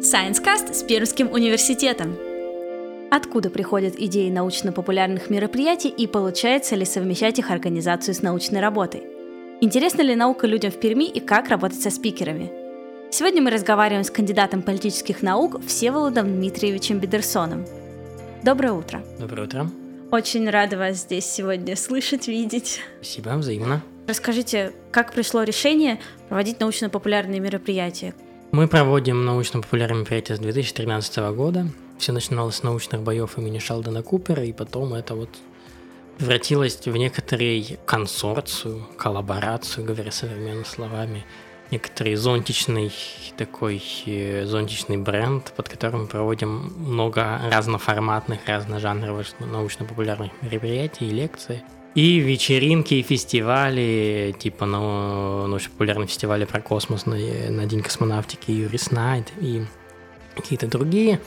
ScienceCast с Пермским университетом. Откуда приходят идеи научно-популярных мероприятий и получается ли совмещать их организацию с научной работой? Интересна ли наука людям в Перми и как работать со спикерами? Сегодня мы разговариваем с кандидатом политических наук Всеволодом Дмитриевичем Бедерсоном. Доброе утро. Доброе утро. Очень рада вас здесь сегодня слышать, видеть. Спасибо, взаимно. Расскажите, как пришло решение проводить научно-популярные мероприятия? Мы проводим научно-популярные мероприятия с 2013 года. Все начиналось с научных боев имени Шелдона Купера, и потом это вот превратилось в некоторый консорцию, коллаборацию, говоря современными словами, некоторый зонтичный такой э, зонтичный бренд, под которым мы проводим много разноформатных, разножанровых научно-популярных мероприятий и лекций. И вечеринки, и фестивали, типа на научно-популярном фестивале про космос на, на День космонавтики Юрис Найт и какие-то другие.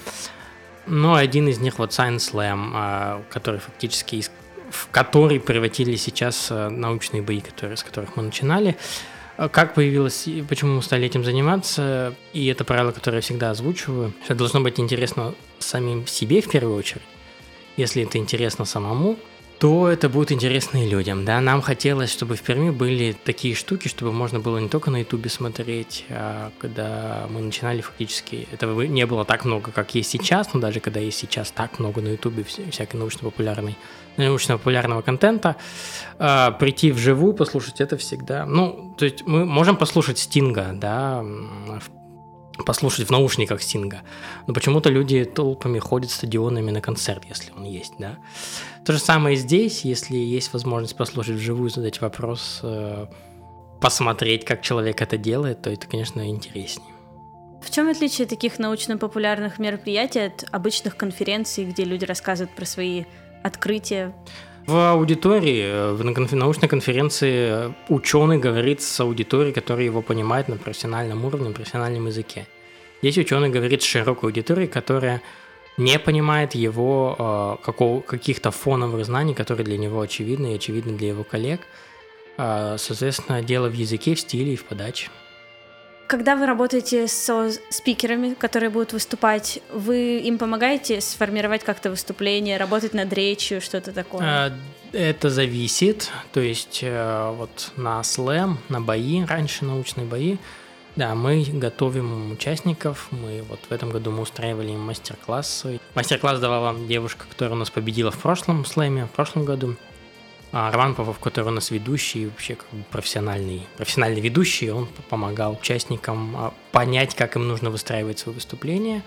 Но один из них вот Science Slam, а, который фактически в который превратили сейчас а, научные бои, которые, с которых мы начинали. А как появилось, почему мы стали этим заниматься, и это правило, которое я всегда озвучиваю, что должно быть интересно самим себе в первую очередь. Если это интересно самому, то это будет интересно и людям, да. Нам хотелось, чтобы в Перми были такие штуки, чтобы можно было не только на Ютубе смотреть, а когда мы начинали фактически, этого не было так много, как есть сейчас, но даже когда есть сейчас так много на Ютубе всякой научно-популярной, научно-популярного контента, э, прийти вживую, послушать это всегда, ну, то есть мы можем послушать Стинга, да, в послушать в наушниках Стинга. Но почему-то люди толпами ходят стадионами на концерт, если он есть, да. То же самое здесь, если есть возможность послушать вживую, задать вопрос, э, посмотреть, как человек это делает, то это, конечно, интереснее. В чем отличие таких научно-популярных мероприятий от обычных конференций, где люди рассказывают про свои открытия? В аудитории, э, в научной конференции э, ученый говорит с аудиторией, которая его понимает на профессиональном уровне, на профессиональном языке. Здесь ученый говорит с широкой аудиторией, которая не понимает его э, каких-то фоновых знаний, которые для него очевидны и очевидны для его коллег. Соответственно, дело в языке, в стиле и в подаче. Когда вы работаете со спикерами, которые будут выступать, вы им помогаете сформировать как-то выступление, работать над речью, что-то такое? А, это зависит. То есть э, вот на слэм, на бои, раньше научные бои, да, мы готовим участников. Мы вот в этом году мы устраивали им мастер-классы. Мастер-класс давала девушка, которая у нас победила в прошлом слэме, в прошлом году. А Роман Попов, который у нас ведущий, вообще как бы профессиональный, профессиональный ведущий, он помогал участникам а, понять, как им нужно выстраивать свое выступление.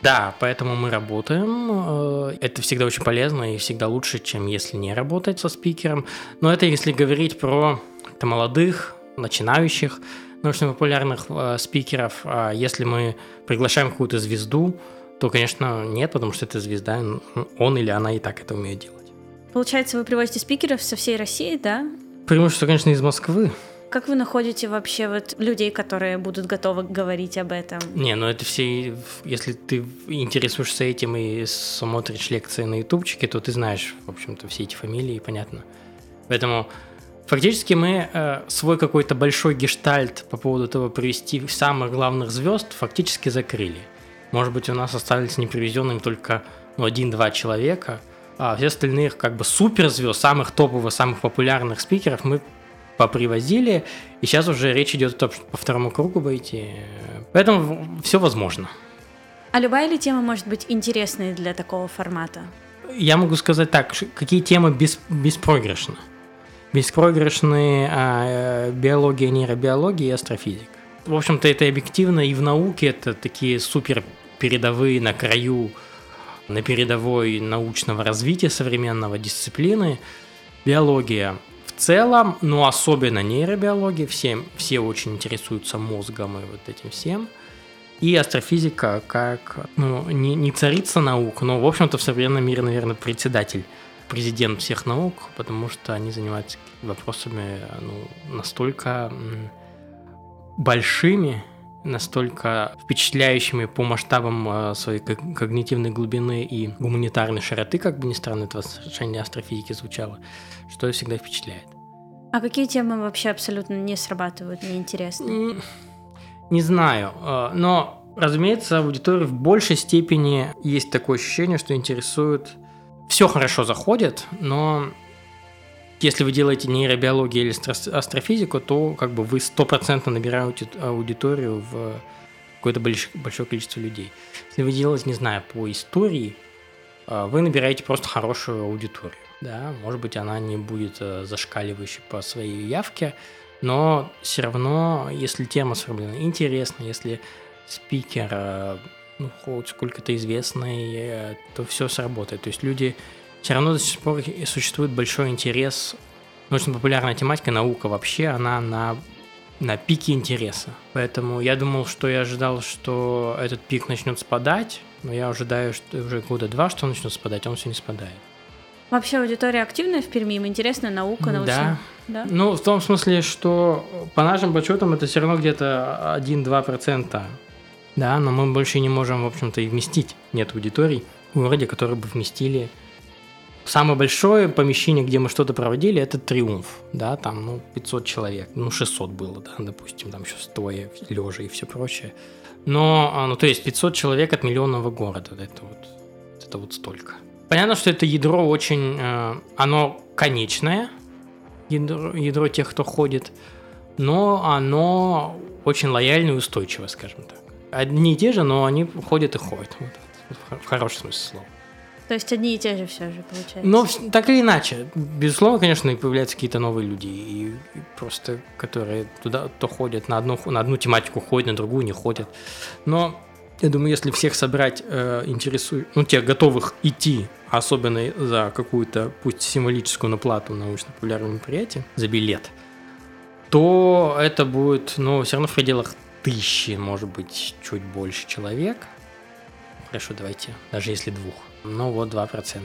Да, поэтому мы работаем. Э, это всегда очень полезно и всегда лучше, чем если не работать со спикером. Но это если говорить про молодых, начинающих, научно-популярных э, спикеров. А если мы приглашаем какую-то звезду, то, конечно, нет, потому что это звезда, он или она и так это умеет делать. Получается, вы привозите спикеров со всей России, да? Преимущество, конечно, из Москвы. Как вы находите вообще вот людей, которые будут готовы говорить об этом? Не, ну это все, если ты интересуешься этим и смотришь лекции на ютубчике, то ты знаешь, в общем-то, все эти фамилии, понятно. Поэтому фактически мы э, свой какой-то большой гештальт по поводу того привести самых главных звезд фактически закрыли. Может быть, у нас остались непривезенными только ну, один-два человека – а все остальные как бы суперзвезд, самых топовых, самых популярных спикеров мы попривозили, и сейчас уже речь идет о том, что по второму кругу выйти. Поэтому все возможно. А любая ли тема может быть интересной для такого формата? Я могу сказать так, какие темы без, беспроигрышны. Беспроигрышны а, биология, нейробиология и астрофизика. В общем-то, это объективно и в науке это такие супер передовые на краю на передовой научного развития современного дисциплины. Биология в целом, но особенно нейробиология, все, все очень интересуются мозгом и вот этим всем. И астрофизика как, ну, не, не царица наук, но, в общем-то, в современном мире, наверное, председатель, президент всех наук, потому что они занимаются вопросами ну, настолько большими, настолько впечатляющими по масштабам э, своей когнитивной глубины и гуманитарной широты, как бы ни странно это в отношении астрофизики звучало, что всегда впечатляет. А какие темы вообще абсолютно не срабатывают, неинтересны? Не, не знаю, э, но Разумеется, аудитории в большей степени есть такое ощущение, что интересует... Все хорошо заходит, но если вы делаете нейробиологию или астрофизику, то как бы вы стопроцентно набираете аудиторию в какое-то большое количество людей. Если вы делаете, не знаю, по истории, а, вы набираете просто хорошую аудиторию. Да, может быть, она не будет э, зашкаливающей по своей явке, но все равно, если тема сформулирована интересно, если спикер э, ну, хоть сколько-то известный, э, то все сработает. То есть люди все равно до сих пор существует большой интерес. Научно-популярная тематика, наука вообще, она на, на пике интереса. Поэтому я думал, что я ожидал, что этот пик начнет спадать, но я ожидаю, что уже года два, что он начнет спадать, а он все не спадает. Вообще аудитория активная в Перми, им интересна наука, научная. Да. да. Ну, в том смысле, что по нашим подсчетам это все равно где-то 1-2%. Да, но мы больше не можем, в общем-то, и вместить. Нет аудиторий в городе, которые бы вместили Самое большое помещение, где мы что-то проводили, это Триумф, да, там, ну, 500 человек, ну, 600 было, да, допустим, там еще стоя, лежа и все прочее. Но, а, ну, то есть 500 человек от миллионного города, это вот, это вот столько. Понятно, что это ядро очень, э, оно конечное, ядро, ядро тех, кто ходит, но оно очень лояльное и устойчивое, скажем так. Одни и те же, но они ходят и ходят, вот, в хорошем смысле слова. То есть одни и те же все же получается. Но так или иначе, безусловно, конечно, появляются какие-то новые люди, и, и просто которые туда то ходят на одну на одну тематику ходят, на другую не ходят. Но я думаю, если всех собрать э, интересует, ну, тех готовых идти, особенно за какую-то, пусть символическую наплату научно-популярного мероприятия, за билет, то это будет, ну, все равно в пределах тысячи, может быть, чуть больше человек. Хорошо, давайте, даже если двух. Ну вот 2%.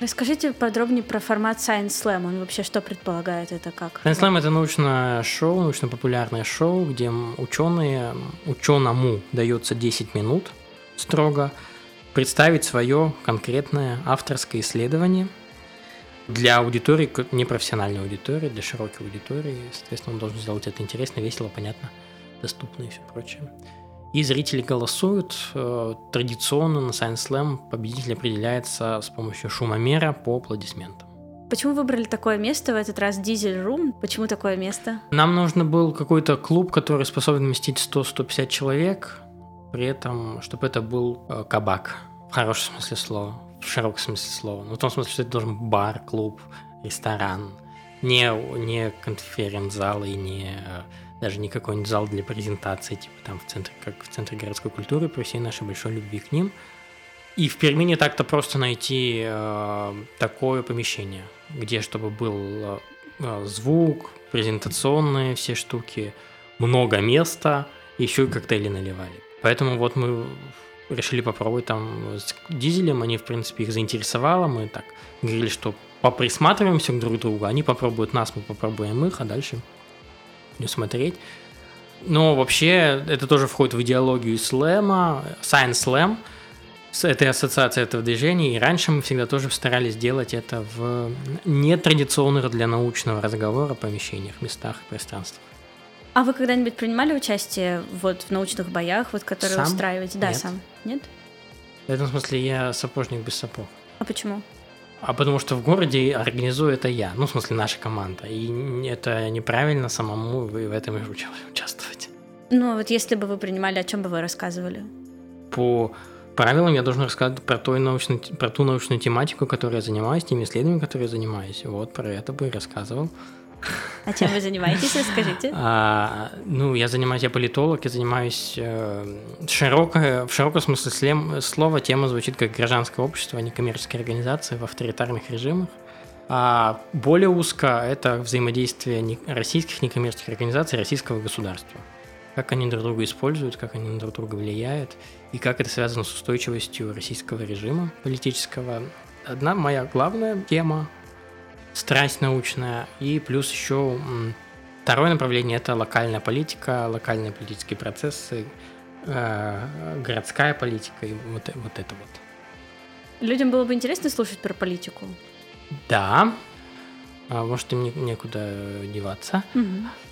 Расскажите подробнее про формат Science Slam. Он вообще что предполагает? Это как? Science Slam – это научное шоу, научно-популярное шоу, где ученые, ученому дается 10 минут строго представить свое конкретное авторское исследование для аудитории, непрофессиональной аудитории, для широкой аудитории. Соответственно, он должен сделать это интересно, весело, понятно, доступно и все прочее. И зрители голосуют. Э, традиционно на Science Slam победитель определяется с помощью шумомера по аплодисментам. Почему выбрали такое место в этот раз Дизель Рум? Почему такое место? Нам нужно был какой-то клуб, который способен вместить 100-150 человек, при этом, чтобы это был э, кабак, в хорошем смысле слова, в широком смысле слова. Ну, в том смысле, что это должен быть бар, клуб, ресторан, не, не конференц-зал и не э, даже не какой-нибудь зал для презентации, типа там в центре, как в центре городской культуры, при всей нашей большой любви к ним. И в Перми не так-то просто найти э, такое помещение, где чтобы был э, э звук, презентационные все штуки, много места, еще и коктейли наливали. Поэтому вот мы решили попробовать там с дизелем, они, в принципе, их заинтересовало, мы так говорили, что поприсматриваемся к друг другу, они попробуют нас, мы попробуем их, а дальше не смотреть. Но вообще это тоже входит в идеологию слэма, Science Slam, с этой ассоциацией этого движения. И раньше мы всегда тоже старались делать это в нетрадиционных для научного разговора помещениях, местах и пространствах. А вы когда-нибудь принимали участие вот в научных боях, вот которые сам? устраиваете? Да, Нет. сам. Нет? В этом смысле я сапожник без сапог. А почему? А потому что в городе организую это я, ну, в смысле, наша команда. И это неправильно самому в этом участвовать. Ну, а вот если бы вы принимали, о чем бы вы рассказывали? По правилам я должен рассказать про, той научную, про ту научную тематику, которой я занимаюсь, теми исследованиями, которые я занимаюсь. Вот про это бы и рассказывал. А чем вы занимаетесь, расскажите? А, ну, я занимаюсь, я политолог, я занимаюсь э, широко, в широком смысле слем, слова тема звучит как гражданское общество, а не коммерческие организации в авторитарных режимах. А более узко это взаимодействие российских некоммерческих организаций российского государства. Как они друг друга используют, как они друг друга влияют, и как это связано с устойчивостью российского режима политического. Одна моя главная тема страсть научная, и плюс еще второе направление – это локальная политика, локальные политические процессы, э, городская политика и вот, вот это вот. Людям было бы интересно слушать про политику? Да, а, может, им некуда деваться. Угу.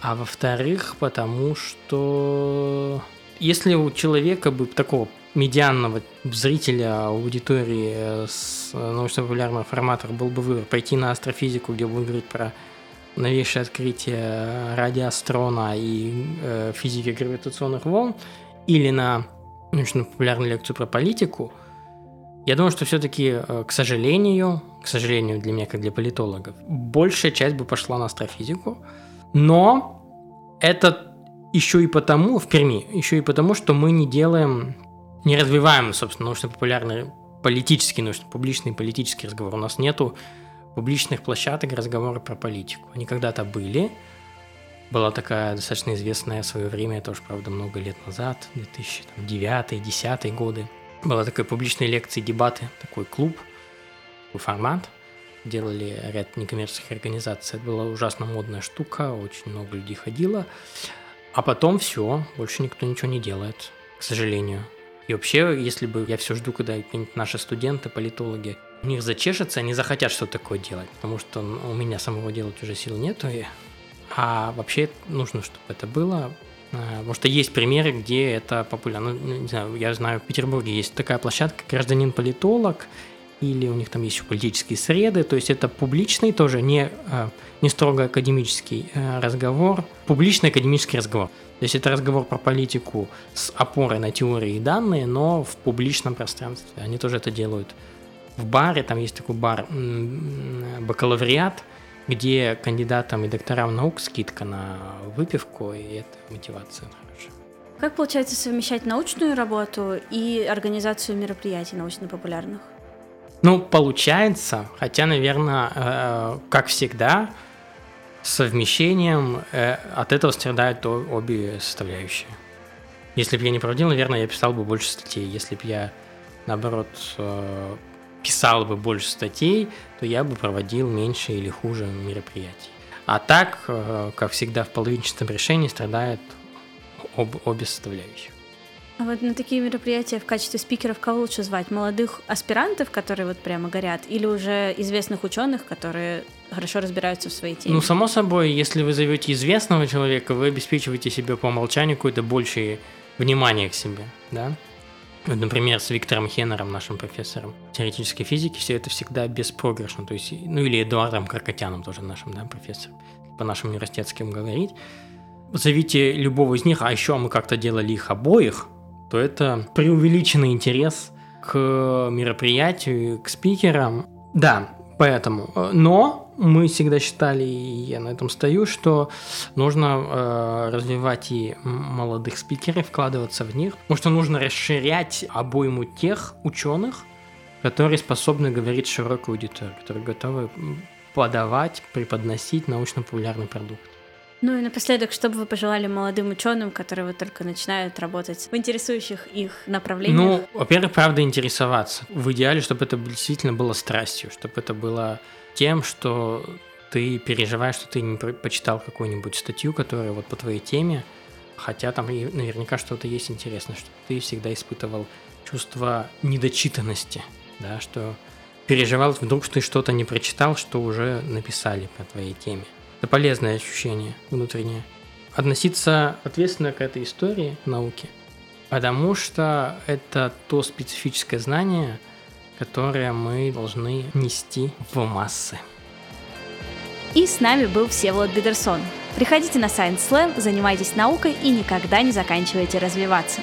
А во-вторых, потому что если у человека бы такого медианного зрителя аудитории с научно-популярного формата был бы выбор. Пойти на астрофизику, где будем говорить про новейшее открытие радиострона и э, физики гравитационных волн, или на научно-популярную лекцию про политику, я думаю, что все-таки, э, к сожалению, к сожалению для меня, как для политологов, большая часть бы пошла на астрофизику, но это еще и потому, в Перми, еще и потому, что мы не делаем, не развиваем, собственно, научно-популярный политический, научно-публичный политический разговор. У нас нету публичных площадок разговора про политику. Они когда-то были. Была такая достаточно известная в свое время, это уже, правда, много лет назад, 2009-2010 годы. Была такая публичная лекция, дебаты, такой клуб, такой формат. Делали ряд некоммерческих организаций. Это была ужасно модная штука, очень много людей ходило. А потом все, больше никто ничего не делает, к сожалению. И вообще, если бы я все жду, когда наши студенты, политологи, у них зачешется, они захотят что-то такое делать, потому что у меня самого делать уже сил нету. И... А вообще нужно, чтобы это было. А, потому что есть примеры, где это популярно. Ну, не знаю, я знаю, в Петербурге есть такая площадка, гражданин-политолог, или у них там есть еще политические среды, то есть это публичный тоже, не, а, не строго академический а, разговор, публичный академический разговор. То есть это разговор про политику с опорой на теории и данные, но в публичном пространстве. Они тоже это делают. В баре, там есть такой бар бакалавриат, где кандидатам и докторам наук скидка на выпивку, и это мотивация хорошая. Как получается совмещать научную работу и организацию мероприятий научно-популярных? Ну, получается, хотя, наверное, э, как всегда, совмещением э, от этого страдают обе составляющие. Если бы я не проводил, наверное, я писал бы больше статей. Если бы я, наоборот, э, писал бы больше статей, то я бы проводил меньше или хуже мероприятий. А так, как всегда, в половинчатом решении страдают об, обе составляющие. А вот на такие мероприятия в качестве спикеров кого лучше звать? Молодых аспирантов, которые вот прямо горят, или уже известных ученых, которые хорошо разбираются в своей теме? Ну, само собой, если вы зовете известного человека, вы обеспечиваете себе по умолчанию какое-то большее внимание к себе, да? Вот, например, с Виктором Хеннером, нашим профессором теоретической физики, все это всегда беспроигрышно. То есть, ну или Эдуардом Каркатяном, тоже нашим да, профессором, по нашим университетским говорить. Зовите любого из них, а еще мы как-то делали их обоих, то это преувеличенный интерес к мероприятию, к спикерам. Да, поэтому. Но мы всегда считали, и я на этом стою, что нужно э, развивать и молодых спикеров, вкладываться в них, потому что нужно расширять обойму тех ученых, которые способны говорить широкой аудитории, которые готовы подавать, преподносить научно-популярный продукт. Ну и напоследок, что бы вы пожелали молодым ученым, которые вот только начинают работать в интересующих их направлениях? Ну, во-первых, правда интересоваться. В идеале, чтобы это действительно было страстью, чтобы это было тем, что ты переживаешь, что ты не почитал какую-нибудь статью, которая вот по твоей теме, хотя там наверняка что-то есть интересное, что ты всегда испытывал чувство недочитанности, да, что переживал вдруг, что ты что-то не прочитал, что уже написали по твоей теме. Это полезное ощущение внутреннее. Относиться ответственно к этой истории науки, потому что это то специфическое знание, которое мы должны нести в массы. И с нами был Всеволод Бедерсон. Приходите на Science Slam, занимайтесь наукой и никогда не заканчивайте развиваться.